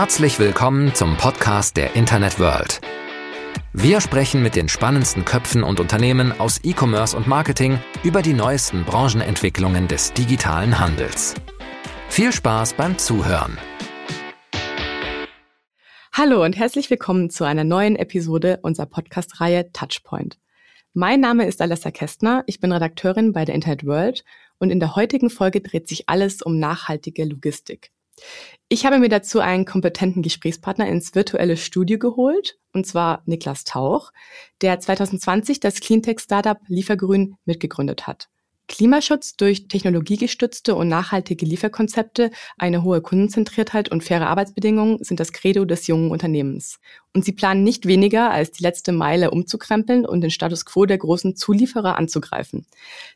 Herzlich willkommen zum Podcast der Internet World. Wir sprechen mit den spannendsten Köpfen und Unternehmen aus E-Commerce und Marketing über die neuesten Branchenentwicklungen des digitalen Handels. Viel Spaß beim Zuhören. Hallo und herzlich willkommen zu einer neuen Episode unserer Podcast-Reihe Touchpoint. Mein Name ist Alessa Kästner, ich bin Redakteurin bei der Internet World und in der heutigen Folge dreht sich alles um nachhaltige Logistik. Ich habe mir dazu einen kompetenten Gesprächspartner ins virtuelle Studio geholt, und zwar Niklas Tauch, der 2020 das Cleantech-Startup Liefergrün mitgegründet hat. Klimaschutz durch technologiegestützte und nachhaltige Lieferkonzepte, eine hohe Kundenzentriertheit und faire Arbeitsbedingungen sind das Credo des jungen Unternehmens. Und sie planen nicht weniger, als die letzte Meile umzukrempeln und den Status quo der großen Zulieferer anzugreifen.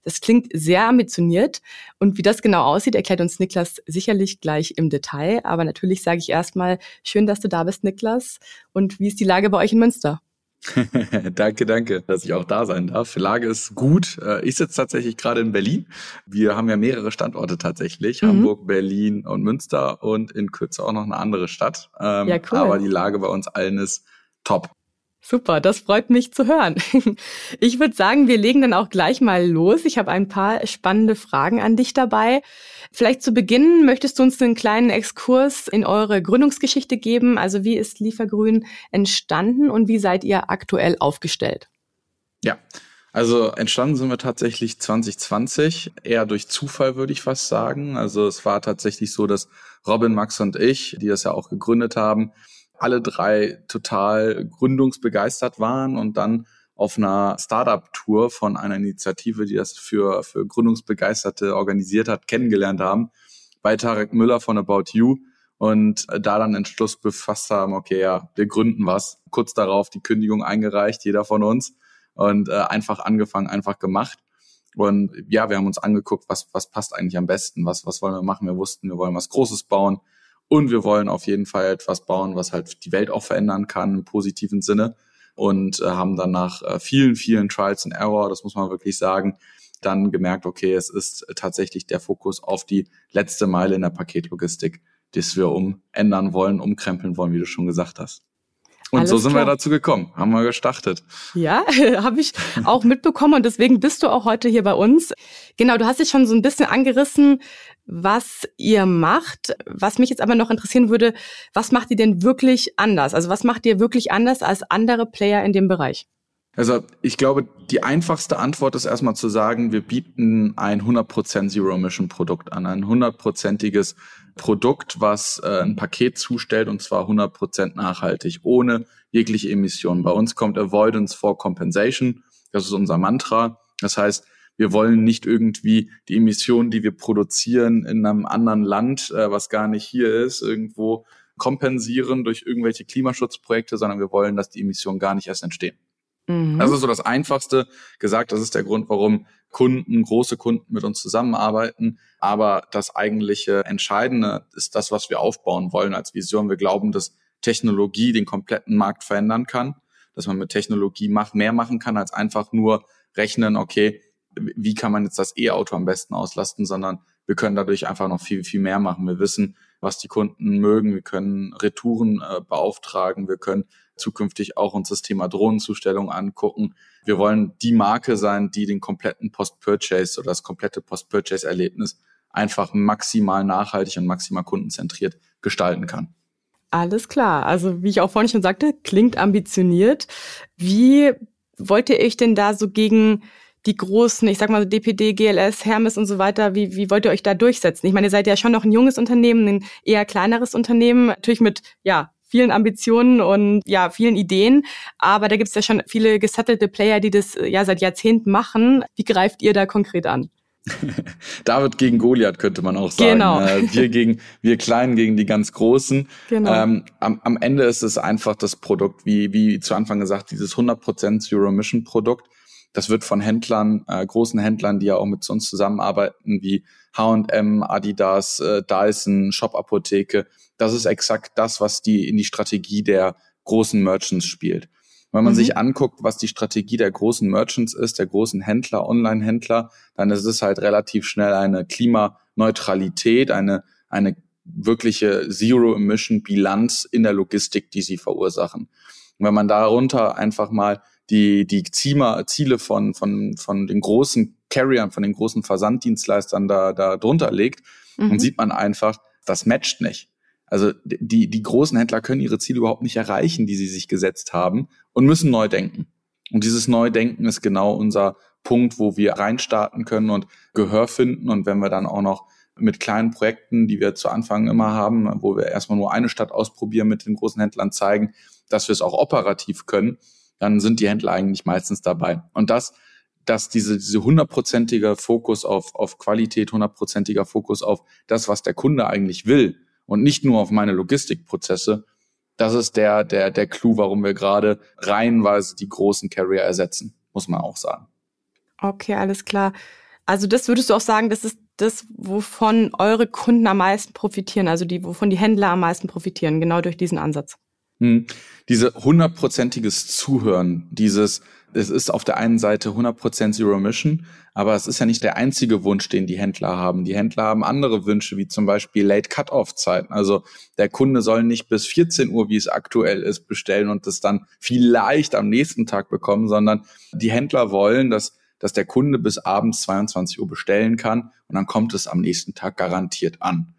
Das klingt sehr ambitioniert und wie das genau aussieht, erklärt uns Niklas sicherlich gleich im Detail. Aber natürlich sage ich erstmal, schön, dass du da bist, Niklas. Und wie ist die Lage bei euch in Münster? danke, danke, dass ich auch da sein darf. Lage ist gut. Äh, ich sitze tatsächlich gerade in Berlin. Wir haben ja mehrere Standorte tatsächlich. Mhm. Hamburg, Berlin und Münster und in Kürze auch noch eine andere Stadt. Ähm, ja, cool. Aber die Lage bei uns allen ist top. Super, das freut mich zu hören. Ich würde sagen, wir legen dann auch gleich mal los. Ich habe ein paar spannende Fragen an dich dabei. Vielleicht zu Beginn möchtest du uns einen kleinen Exkurs in eure Gründungsgeschichte geben. Also wie ist Liefergrün entstanden und wie seid ihr aktuell aufgestellt? Ja, also entstanden sind wir tatsächlich 2020, eher durch Zufall würde ich fast sagen. Also es war tatsächlich so, dass Robin, Max und ich, die das ja auch gegründet haben, alle drei total gründungsbegeistert waren und dann auf einer Startup-Tour von einer Initiative, die das für, für Gründungsbegeisterte organisiert hat, kennengelernt haben, bei Tarek Müller von About You und da dann Entschluss befasst haben, okay, ja, wir gründen was. Kurz darauf die Kündigung eingereicht, jeder von uns und äh, einfach angefangen, einfach gemacht. Und ja, wir haben uns angeguckt, was, was passt eigentlich am besten, was, was wollen wir machen. Wir wussten, wir wollen was Großes bauen und wir wollen auf jeden Fall etwas bauen, was halt die Welt auch verändern kann im positiven Sinne und äh, haben dann nach äh, vielen, vielen Trials and Error, das muss man wirklich sagen, dann gemerkt, okay, es ist tatsächlich der Fokus auf die letzte Meile in der Paketlogistik, das wir umändern wollen, umkrempeln wollen, wie du schon gesagt hast. Und Alles so sind klar. wir dazu gekommen, haben wir gestartet. Ja, habe ich auch mitbekommen und deswegen bist du auch heute hier bei uns. Genau, du hast dich schon so ein bisschen angerissen, was ihr macht. Was mich jetzt aber noch interessieren würde, was macht ihr denn wirklich anders? Also was macht ihr wirklich anders als andere Player in dem Bereich? Also ich glaube, die einfachste Antwort ist erstmal zu sagen, wir bieten ein 100% Zero-Emission-Produkt an, ein hundertprozentiges Produkt, was äh, ein Paket zustellt und zwar 100% nachhaltig, ohne jegliche Emissionen. Bei uns kommt Avoidance for Compensation, das ist unser Mantra. Das heißt, wir wollen nicht irgendwie die Emissionen, die wir produzieren in einem anderen Land, äh, was gar nicht hier ist, irgendwo kompensieren durch irgendwelche Klimaschutzprojekte, sondern wir wollen, dass die Emissionen gar nicht erst entstehen. Mhm. Das ist so das Einfachste gesagt. Das ist der Grund, warum Kunden, große Kunden mit uns zusammenarbeiten. Aber das eigentliche Entscheidende ist das, was wir aufbauen wollen als Vision. Wir glauben, dass Technologie den kompletten Markt verändern kann, dass man mit Technologie mehr machen kann, als einfach nur rechnen, okay, wie kann man jetzt das E-Auto am besten auslasten, sondern wir können dadurch einfach noch viel, viel mehr machen. Wir wissen, was die Kunden mögen. Wir können Retouren äh, beauftragen. Wir können zukünftig auch uns das Thema Drohnenzustellung angucken. Wir wollen die Marke sein, die den kompletten Post-Purchase oder das komplette Post-Purchase-Erlebnis einfach maximal nachhaltig und maximal kundenzentriert gestalten kann. Alles klar. Also wie ich auch vorhin schon sagte, klingt ambitioniert. Wie wollt ihr euch denn da so gegen die großen, ich sag mal so DPD, GLS, Hermes und so weiter, wie, wie wollt ihr euch da durchsetzen? Ich meine, ihr seid ja schon noch ein junges Unternehmen, ein eher kleineres Unternehmen, natürlich mit, ja, vielen Ambitionen und ja, vielen Ideen. Aber da gibt es ja schon viele gesattelte Player, die das ja seit Jahrzehnten machen. Wie greift ihr da konkret an? David gegen Goliath könnte man auch sagen. Genau. Äh, wir gegen wir Kleinen gegen die ganz Großen. Genau. Ähm, am, am Ende ist es einfach das Produkt, wie wie zu Anfang gesagt, dieses 100% Zero Emission Produkt das wird von Händlern, äh, großen Händlern, die ja auch mit uns zusammenarbeiten, wie H&M, Adidas, äh, Dyson, Shop Apotheke. Das ist exakt das, was die in die Strategie der großen Merchants spielt. Wenn man mhm. sich anguckt, was die Strategie der großen Merchants ist, der großen Händler, Online-Händler, dann ist es halt relativ schnell eine Klimaneutralität, eine, eine wirkliche Zero-Emission-Bilanz in der Logistik, die sie verursachen. Und wenn man darunter einfach mal die, die Ziele von, von, von den großen Carriern, von den großen Versanddienstleistern da, da drunter legt, mhm. dann sieht man einfach, das matcht nicht. Also die, die großen Händler können ihre Ziele überhaupt nicht erreichen, die sie sich gesetzt haben und müssen neu denken. Und dieses Neudenken ist genau unser Punkt, wo wir reinstarten können und Gehör finden. Und wenn wir dann auch noch mit kleinen Projekten, die wir zu Anfang immer haben, wo wir erstmal nur eine Stadt ausprobieren, mit den großen Händlern zeigen, dass wir es auch operativ können, dann sind die Händler eigentlich meistens dabei. Und das, dass diese, diese hundertprozentige Fokus auf, auf Qualität, hundertprozentiger Fokus auf das, was der Kunde eigentlich will und nicht nur auf meine Logistikprozesse, das ist der, der, der Clou, warum wir gerade reihenweise die großen Carrier ersetzen, muss man auch sagen. Okay, alles klar. Also das würdest du auch sagen, das ist das, wovon eure Kunden am meisten profitieren, also die, wovon die Händler am meisten profitieren, genau durch diesen Ansatz. Hm. Diese hundertprozentiges Zuhören, dieses, es ist auf der einen Seite 100% Zero Mission, aber es ist ja nicht der einzige Wunsch, den die Händler haben. Die Händler haben andere Wünsche, wie zum Beispiel Late Cut-Off-Zeiten. Also der Kunde soll nicht bis 14 Uhr, wie es aktuell ist, bestellen und das dann vielleicht am nächsten Tag bekommen, sondern die Händler wollen, dass dass der Kunde bis abends 22 Uhr bestellen kann und dann kommt es am nächsten Tag garantiert an.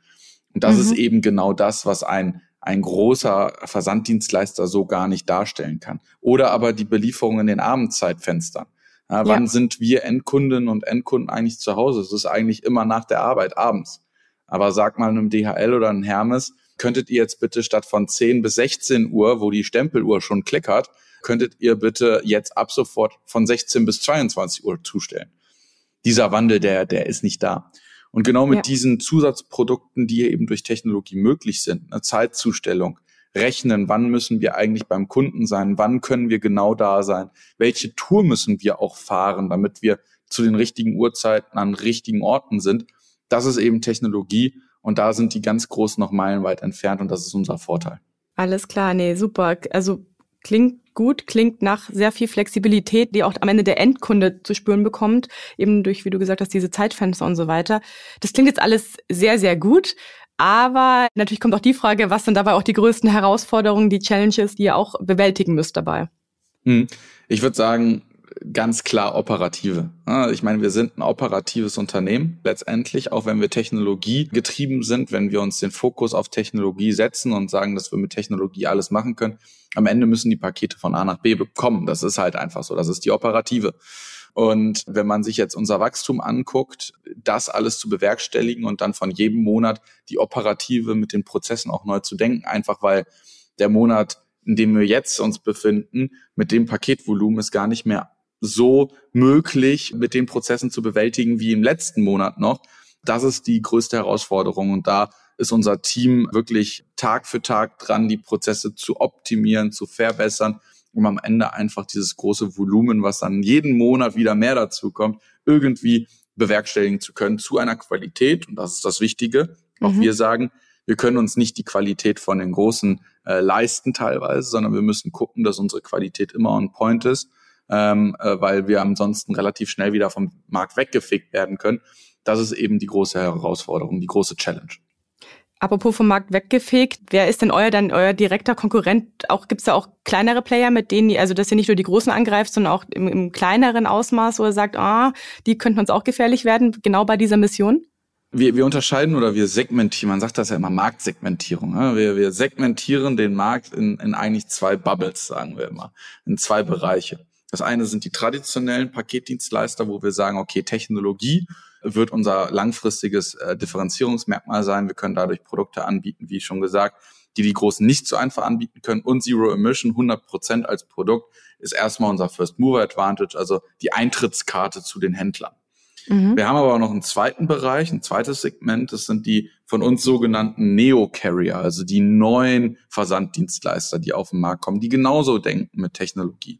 Und das mhm. ist eben genau das, was ein ein großer Versanddienstleister so gar nicht darstellen kann. Oder aber die Belieferung in den Abendzeitfenstern. Ja, wann ja. sind wir Endkundinnen und Endkunden eigentlich zu Hause? Es ist eigentlich immer nach der Arbeit abends. Aber sag mal einem DHL oder einem Hermes, könntet ihr jetzt bitte statt von 10 bis 16 Uhr, wo die Stempeluhr schon klickert, könntet ihr bitte jetzt ab sofort von 16 bis 22 Uhr zustellen. Dieser Wandel, der, der ist nicht da. Und genau mit ja. diesen Zusatzprodukten, die eben durch Technologie möglich sind, eine Zeitzustellung, rechnen, wann müssen wir eigentlich beim Kunden sein, wann können wir genau da sein, welche Tour müssen wir auch fahren, damit wir zu den richtigen Uhrzeiten an richtigen Orten sind. Das ist eben Technologie und da sind die ganz großen noch meilenweit entfernt und das ist unser Vorteil. Alles klar, nee, super. Also klingt gut, klingt nach sehr viel Flexibilität, die auch am Ende der Endkunde zu spüren bekommt, eben durch, wie du gesagt hast, diese Zeitfenster und so weiter. Das klingt jetzt alles sehr, sehr gut. Aber natürlich kommt auch die Frage, was sind dabei auch die größten Herausforderungen, die Challenges, die ihr auch bewältigen müsst dabei? Hm. Ich würde sagen, ganz klar operative. Ich meine, wir sind ein operatives Unternehmen letztendlich, auch wenn wir Technologie getrieben sind, wenn wir uns den Fokus auf Technologie setzen und sagen, dass wir mit Technologie alles machen können. Am Ende müssen die Pakete von A nach B bekommen. Das ist halt einfach so. Das ist die operative. Und wenn man sich jetzt unser Wachstum anguckt, das alles zu bewerkstelligen und dann von jedem Monat die operative mit den Prozessen auch neu zu denken, einfach weil der Monat, in dem wir jetzt uns befinden, mit dem Paketvolumen ist gar nicht mehr so möglich, mit den Prozessen zu bewältigen wie im letzten Monat noch. Das ist die größte Herausforderung und da ist unser Team wirklich Tag für Tag dran, die Prozesse zu optimieren, zu verbessern, um am Ende einfach dieses große Volumen, was dann jeden Monat wieder mehr dazu kommt, irgendwie bewerkstelligen zu können zu einer Qualität. Und das ist das Wichtige. Auch mhm. wir sagen, wir können uns nicht die Qualität von den Großen äh, leisten teilweise, sondern wir müssen gucken, dass unsere Qualität immer on point ist ähm, äh, weil wir ansonsten relativ schnell wieder vom Markt weggefegt werden können. Das ist eben die große Herausforderung, die große Challenge. Apropos vom Markt weggefegt, wer ist denn euer dann euer direkter Konkurrent? Auch gibt's da auch kleinere Player, mit denen, also dass ihr nicht nur die großen angreift, sondern auch im, im kleineren Ausmaß, wo ihr sagt, ah, die könnten uns auch gefährlich werden, genau bei dieser Mission? wir, wir unterscheiden oder wir segmentieren, man sagt das ja immer Marktsegmentierung. Ne? Wir, wir segmentieren den Markt in, in eigentlich zwei Bubbles, sagen wir immer, in zwei Bereiche. Das eine sind die traditionellen Paketdienstleister, wo wir sagen, okay, Technologie wird unser langfristiges äh, Differenzierungsmerkmal sein. Wir können dadurch Produkte anbieten, wie schon gesagt, die die Großen nicht so einfach anbieten können. Und Zero Emission 100 Prozent als Produkt ist erstmal unser First Mover Advantage, also die Eintrittskarte zu den Händlern. Mhm. Wir haben aber auch noch einen zweiten Bereich, ein zweites Segment. Das sind die von uns sogenannten Neo-Carrier, also die neuen Versanddienstleister, die auf den Markt kommen, die genauso denken mit Technologie.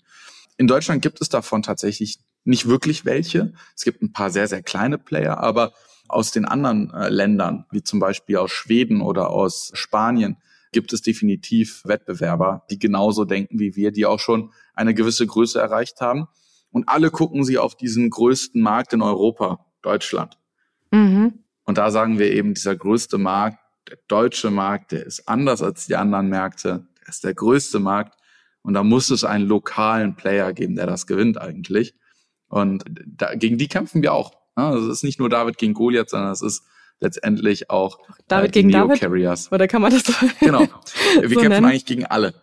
In Deutschland gibt es davon tatsächlich nicht wirklich welche. Es gibt ein paar sehr, sehr kleine Player, aber aus den anderen äh, Ländern, wie zum Beispiel aus Schweden oder aus Spanien, gibt es definitiv Wettbewerber, die genauso denken wie wir, die auch schon eine gewisse Größe erreicht haben. Und alle gucken sie auf diesen größten Markt in Europa, Deutschland. Mhm. Und da sagen wir eben, dieser größte Markt, der deutsche Markt, der ist anders als die anderen Märkte, der ist der größte Markt und da muss es einen lokalen Player geben, der das gewinnt eigentlich. Und da, gegen die kämpfen wir auch. Also es ist nicht nur David gegen Goliath, sondern es ist letztendlich auch David äh, gegen David Carriers. Oder kann man das so Genau. Wir so kämpfen nennen? eigentlich gegen alle.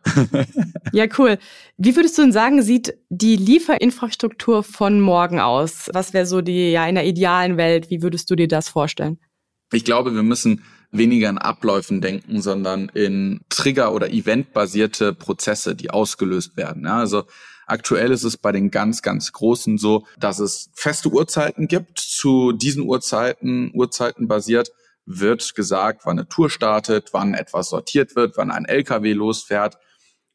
ja, cool. Wie würdest du denn sagen, sieht die Lieferinfrastruktur von morgen aus? Was wäre so die ja in der idealen Welt, wie würdest du dir das vorstellen? Ich glaube, wir müssen weniger in Abläufen denken, sondern in Trigger- oder eventbasierte Prozesse, die ausgelöst werden. Ja, also Aktuell ist es bei den ganz, ganz Großen so, dass es feste Uhrzeiten gibt. Zu diesen Uhrzeiten, Uhrzeiten basiert, wird gesagt, wann eine Tour startet, wann etwas sortiert wird, wann ein LKW losfährt.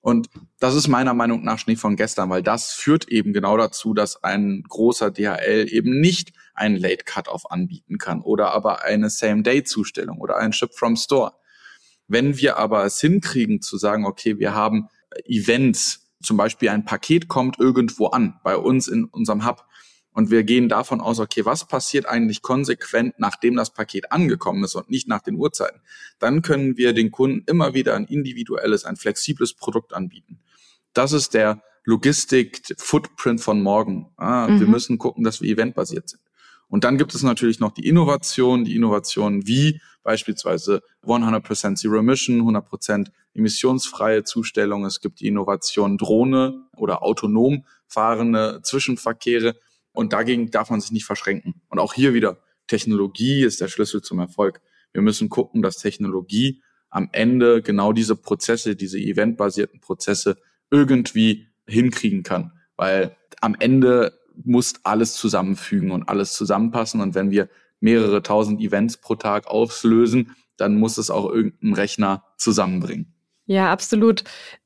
Und das ist meiner Meinung nach Schnee von gestern, weil das führt eben genau dazu, dass ein großer DHL eben nicht einen Late Cut-off anbieten kann oder aber eine Same-Day-Zustellung oder ein Ship from Store. Wenn wir aber es hinkriegen zu sagen, okay, wir haben Events, zum Beispiel ein Paket kommt irgendwo an, bei uns in unserem Hub. Und wir gehen davon aus, okay, was passiert eigentlich konsequent, nachdem das Paket angekommen ist und nicht nach den Uhrzeiten? Dann können wir den Kunden immer wieder ein individuelles, ein flexibles Produkt anbieten. Das ist der Logistik-Footprint von morgen. Ah, mhm. Wir müssen gucken, dass wir eventbasiert sind. Und dann gibt es natürlich noch die Innovation, die Innovation wie beispielsweise 100% Zero Emission, 100% emissionsfreie Zustellung. Es gibt die Innovation Drohne oder autonom fahrende Zwischenverkehre. Und dagegen darf man sich nicht verschränken. Und auch hier wieder, Technologie ist der Schlüssel zum Erfolg. Wir müssen gucken, dass Technologie am Ende genau diese Prozesse, diese eventbasierten Prozesse irgendwie hinkriegen kann. Weil am Ende muss alles zusammenfügen und alles zusammenpassen. Und wenn wir mehrere tausend Events pro Tag auslösen, dann muss es auch irgendein Rechner zusammenbringen. Ja, absolut.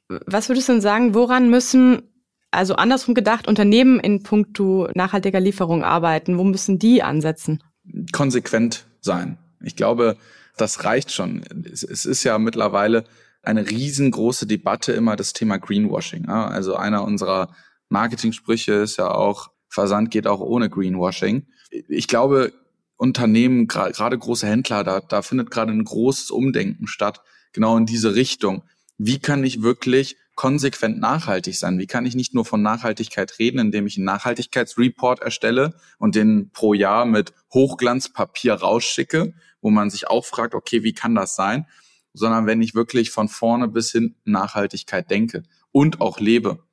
Was würdest du denn sagen, woran müssen, also andersrum gedacht, Unternehmen in puncto nachhaltiger Lieferung arbeiten? Wo müssen die ansetzen? Konsequent sein. Ich glaube, das reicht schon. Es, ist ja mittlerweile eine riesengroße Debatte immer das Thema Greenwashing. Also einer unserer Marketing-Sprüche ist ja auch, Versand geht auch ohne Greenwashing. Ich glaube, Unternehmen, gerade große Händler, da, da findet gerade ein großes Umdenken statt, genau in diese Richtung. Wie kann ich wirklich konsequent nachhaltig sein? Wie kann ich nicht nur von Nachhaltigkeit reden, indem ich einen Nachhaltigkeitsreport erstelle und den pro Jahr mit Hochglanzpapier rausschicke, wo man sich auch fragt, okay, wie kann das sein? Sondern wenn ich wirklich von vorne bis hinten Nachhaltigkeit denke und auch lebe.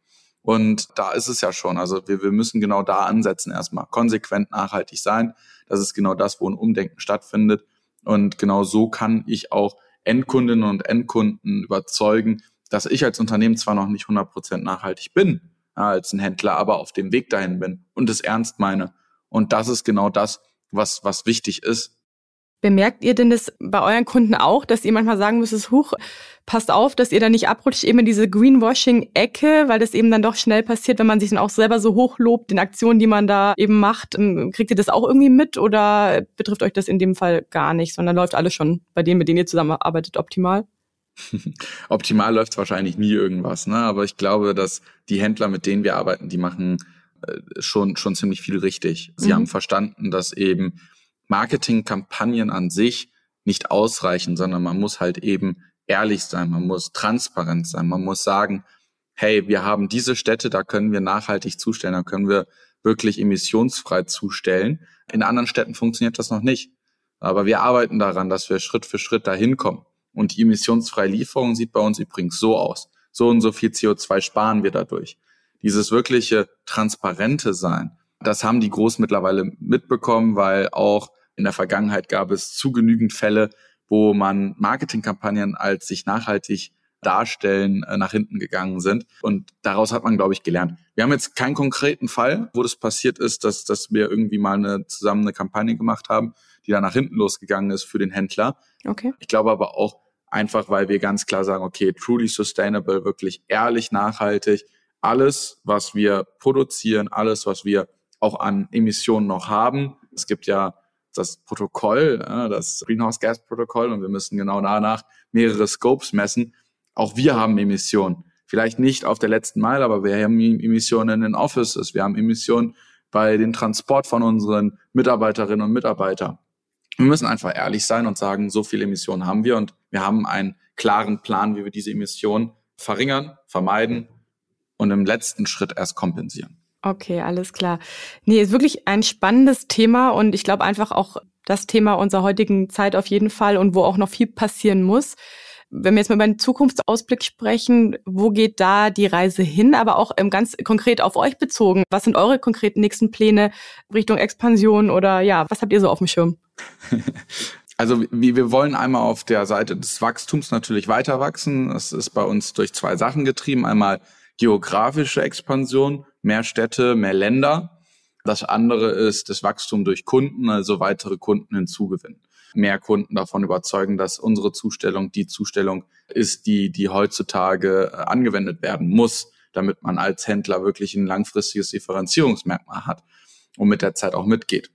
Und da ist es ja schon. Also wir, wir müssen genau da ansetzen erstmal. Konsequent nachhaltig sein. Das ist genau das, wo ein Umdenken stattfindet. Und genau so kann ich auch Endkundinnen und Endkunden überzeugen, dass ich als Unternehmen zwar noch nicht 100% nachhaltig bin, als ein Händler, aber auf dem Weg dahin bin und es ernst meine. Und das ist genau das, was, was wichtig ist Bemerkt ihr denn das bei euren Kunden auch, dass ihr manchmal sagen müsst, huch, passt auf, dass ihr da nicht abrutscht eben in diese Greenwashing-Ecke, weil das eben dann doch schnell passiert, wenn man sich dann auch selber so hochlobt, den Aktionen, die man da eben macht. Ähm, kriegt ihr das auch irgendwie mit oder betrifft euch das in dem Fall gar nicht, sondern läuft alles schon bei denen, mit denen ihr zusammenarbeitet, optimal? optimal läuft wahrscheinlich nie irgendwas, ne? aber ich glaube, dass die Händler, mit denen wir arbeiten, die machen äh, schon, schon ziemlich viel richtig. Sie mhm. haben verstanden, dass eben Marketingkampagnen an sich nicht ausreichen, sondern man muss halt eben ehrlich sein, man muss transparent sein, man muss sagen, hey, wir haben diese Städte, da können wir nachhaltig zustellen, da können wir wirklich emissionsfrei zustellen. In anderen Städten funktioniert das noch nicht. Aber wir arbeiten daran, dass wir Schritt für Schritt dahin kommen. Und die emissionsfreie Lieferung sieht bei uns übrigens so aus. So und so viel CO2 sparen wir dadurch. Dieses wirkliche transparente Sein, das haben die groß mittlerweile mitbekommen, weil auch in der Vergangenheit gab es zu genügend Fälle, wo man Marketingkampagnen als sich nachhaltig darstellen äh, nach hinten gegangen sind. Und daraus hat man, glaube ich, gelernt. Wir haben jetzt keinen konkreten Fall, wo das passiert ist, dass, dass wir irgendwie mal eine, zusammen eine Kampagne gemacht haben, die dann nach hinten losgegangen ist für den Händler. Okay. Ich glaube aber auch einfach, weil wir ganz klar sagen, okay, truly sustainable, wirklich ehrlich, nachhaltig. Alles, was wir produzieren, alles, was wir auch an Emissionen noch haben. Es gibt ja das Protokoll, das Greenhouse Gas Protokoll und wir müssen genau danach mehrere Scopes messen. Auch wir haben Emissionen. Vielleicht nicht auf der letzten Meile, aber wir haben Emissionen in den Offices, wir haben Emissionen bei dem Transport von unseren Mitarbeiterinnen und Mitarbeitern. Wir müssen einfach ehrlich sein und sagen, so viele Emissionen haben wir und wir haben einen klaren Plan, wie wir diese Emissionen verringern, vermeiden und im letzten Schritt erst kompensieren. Okay, alles klar. Nee, ist wirklich ein spannendes Thema und ich glaube einfach auch das Thema unserer heutigen Zeit auf jeden Fall und wo auch noch viel passieren muss. Wenn wir jetzt mal über den Zukunftsausblick sprechen, wo geht da die Reise hin? Aber auch ganz konkret auf euch bezogen. Was sind eure konkreten nächsten Pläne Richtung Expansion oder ja, was habt ihr so auf dem Schirm? Also wir wollen einmal auf der Seite des Wachstums natürlich weiter wachsen. Das ist bei uns durch zwei Sachen getrieben. Einmal geografische Expansion, mehr Städte, mehr Länder. Das andere ist das Wachstum durch Kunden, also weitere Kunden hinzugewinnen. Mehr Kunden davon überzeugen, dass unsere Zustellung die Zustellung ist, die, die heutzutage äh, angewendet werden muss, damit man als Händler wirklich ein langfristiges Differenzierungsmerkmal hat und mit der Zeit auch mitgeht.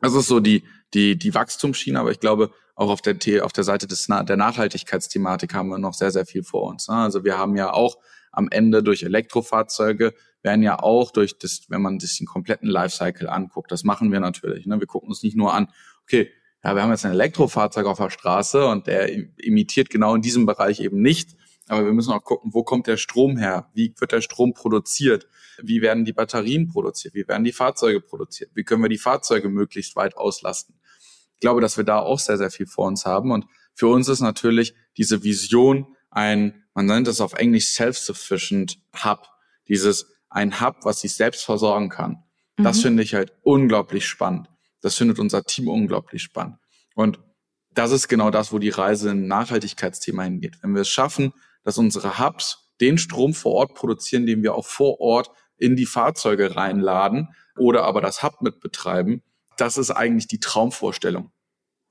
Das ist so die, die, die Wachstumsschiene, aber ich glaube, auch auf der, auf der Seite des, der Nachhaltigkeitsthematik haben wir noch sehr, sehr viel vor uns. Ne? Also wir haben ja auch am Ende durch Elektrofahrzeuge werden ja auch durch das, wenn man sich den kompletten Lifecycle anguckt, das machen wir natürlich. Ne? Wir gucken uns nicht nur an, okay, ja, wir haben jetzt ein Elektrofahrzeug auf der Straße und der imitiert genau in diesem Bereich eben nicht. Aber wir müssen auch gucken, wo kommt der Strom her? Wie wird der Strom produziert? Wie werden die Batterien produziert? Wie werden die Fahrzeuge produziert? Wie können wir die Fahrzeuge möglichst weit auslasten? Ich glaube, dass wir da auch sehr, sehr viel vor uns haben. Und für uns ist natürlich diese Vision ein, man nennt das auf Englisch self-sufficient Hub. Dieses, ein Hub, was sich selbst versorgen kann. Mhm. Das finde ich halt unglaublich spannend. Das findet unser Team unglaublich spannend. Und das ist genau das, wo die Reise in Nachhaltigkeitsthema hingeht. Wenn wir es schaffen, dass unsere Hubs den Strom vor Ort produzieren, den wir auch vor Ort in die Fahrzeuge reinladen oder aber das Hub mit das ist eigentlich die Traumvorstellung.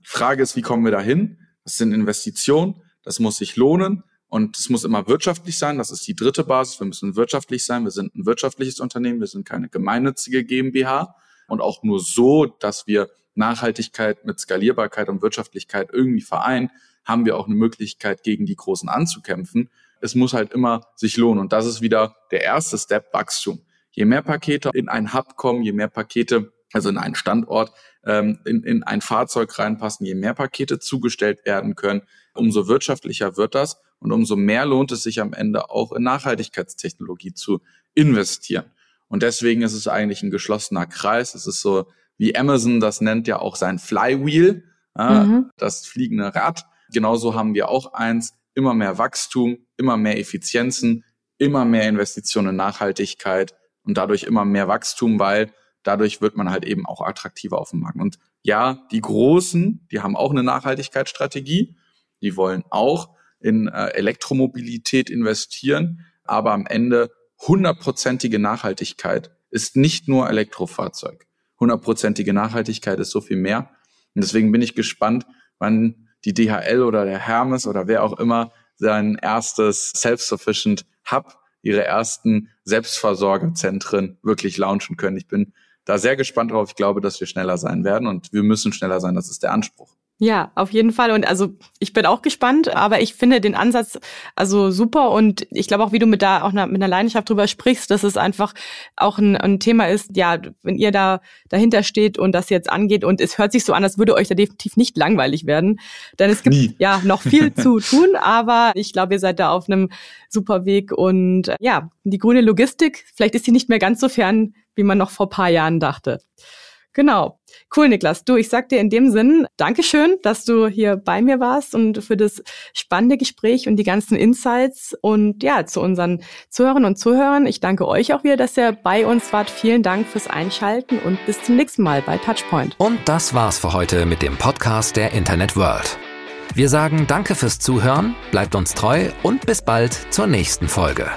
Frage ist, wie kommen wir dahin? Das sind Investitionen, das muss sich lohnen und es muss immer wirtschaftlich sein. Das ist die dritte Basis. Wir müssen wirtschaftlich sein. Wir sind ein wirtschaftliches Unternehmen. Wir sind keine gemeinnützige GmbH. Und auch nur so, dass wir Nachhaltigkeit mit Skalierbarkeit und Wirtschaftlichkeit irgendwie vereinen, haben wir auch eine Möglichkeit, gegen die Großen anzukämpfen. Es muss halt immer sich lohnen. Und das ist wieder der erste Step, Wachstum. Je mehr Pakete in ein Hub kommen, je mehr Pakete, also in einen Standort, ähm, in, in ein Fahrzeug reinpassen, je mehr Pakete zugestellt werden können, umso wirtschaftlicher wird das und umso mehr lohnt es sich am Ende auch in Nachhaltigkeitstechnologie zu investieren. Und deswegen ist es eigentlich ein geschlossener Kreis. Es ist so, wie Amazon das nennt ja auch sein Flywheel, äh, mhm. das fliegende Rad. Genauso haben wir auch eins, immer mehr Wachstum, immer mehr Effizienzen, immer mehr Investitionen in Nachhaltigkeit und dadurch immer mehr Wachstum, weil dadurch wird man halt eben auch attraktiver auf dem Markt. Und ja, die Großen, die haben auch eine Nachhaltigkeitsstrategie, die wollen auch in äh, Elektromobilität investieren, aber am Ende hundertprozentige Nachhaltigkeit ist nicht nur Elektrofahrzeug. Hundertprozentige Nachhaltigkeit ist so viel mehr. Und deswegen bin ich gespannt, wann die DHL oder der Hermes oder wer auch immer sein erstes Self-Sufficient Hub, ihre ersten Selbstversorgerzentren wirklich launchen können. Ich bin da sehr gespannt drauf. Ich glaube, dass wir schneller sein werden und wir müssen schneller sein. Das ist der Anspruch. Ja, auf jeden Fall. Und also ich bin auch gespannt, aber ich finde den Ansatz also super und ich glaube auch, wie du mit da auch mit einer Leidenschaft drüber sprichst, dass es einfach auch ein, ein, Thema ist, ja, wenn ihr da dahinter steht und das jetzt angeht und es hört sich so an, als würde euch da definitiv nicht langweilig werden, denn es gibt Nie. ja noch viel zu tun, aber ich glaube, ihr seid da auf einem super Weg und ja, die grüne Logistik, vielleicht ist sie nicht mehr ganz so fern, wie man noch vor paar Jahren dachte. Genau. Cool, Niklas. Du, ich sag dir in dem Sinn, Dankeschön, dass du hier bei mir warst und für das spannende Gespräch und die ganzen Insights und ja, zu unseren Zuhörern und Zuhörern. Ich danke euch auch wieder, dass ihr bei uns wart. Vielen Dank fürs Einschalten und bis zum nächsten Mal bei Touchpoint. Und das war's für heute mit dem Podcast der Internet World. Wir sagen Danke fürs Zuhören, bleibt uns treu und bis bald zur nächsten Folge.